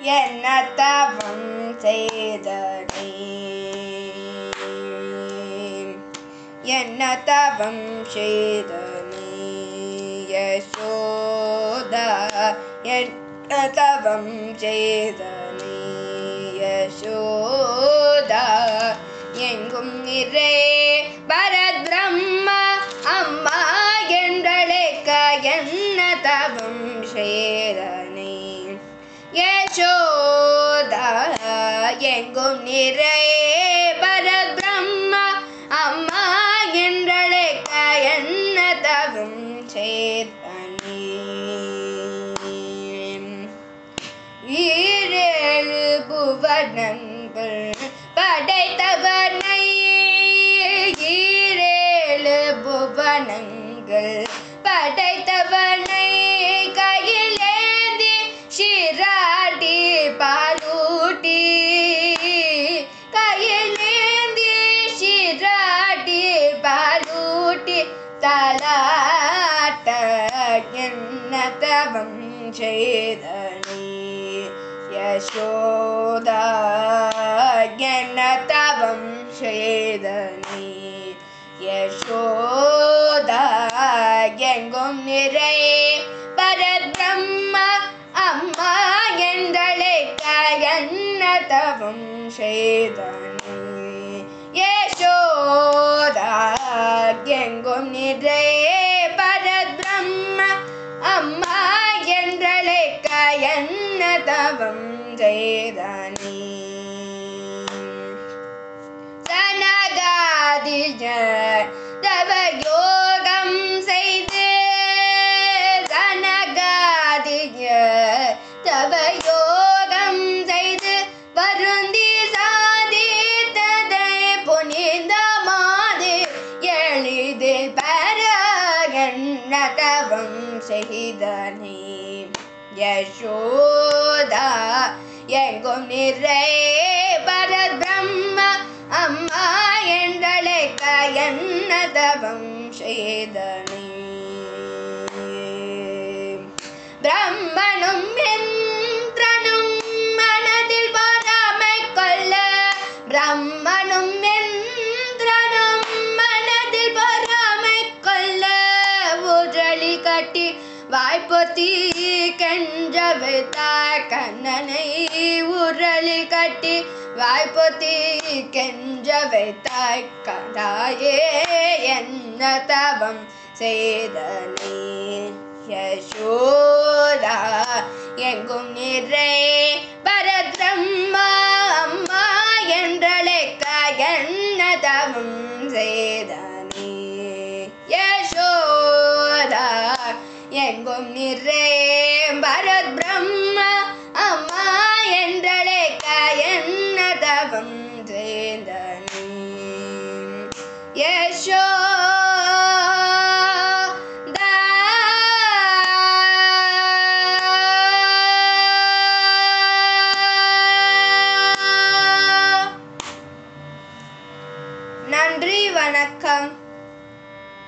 என்ன தவம் செய்தனே என்ன தவம் செய்தனே நீ? யசோதா என்ன தவம் செய்தனே நீ? யசோதா எங்கும் நிறை பரத் பிரம்மா அம்மா என்றழைக்க என்ன தவம் எங்கும் நிறை பரத் அம்மா என்றழைக்க என்ன தவம் செய்த ஈரேழு புவனங்கள் படைத்தவனை. ஈரேழு புவனங்கள் படைத்தவனை. பாலூட்டி தலாட்ட என்ன தவம் செய்த நீ யசோதா என்ன தவம் செய்த நீ யசோதா எங்கும் நிறையே பரபிரம்ம அம்மா என்றழைக்க என்ன தவம் செய்தான் என்ன தவம் யசோதா எங்கும் நிறை பரபிரம்ம அம்மா என்றழைக்க என்ன செய்தனே கோதி கெஞ்ச கண்ணனை உரளி கட்டி வாய்ப்பொத்தி கெஞ்ச கதாயே என்ன தவம் செய்தனே? யசோதா எங்கும் நிறை பரத்ரம்மா அம்மா என்றழைக்க என்ன தவம் எங்கும் நிறே பரத் பிரம்ம அம்மா என்றழே கயன்னதவம் சேர்ந்தனி யசோ நன்றி வணக்கம்.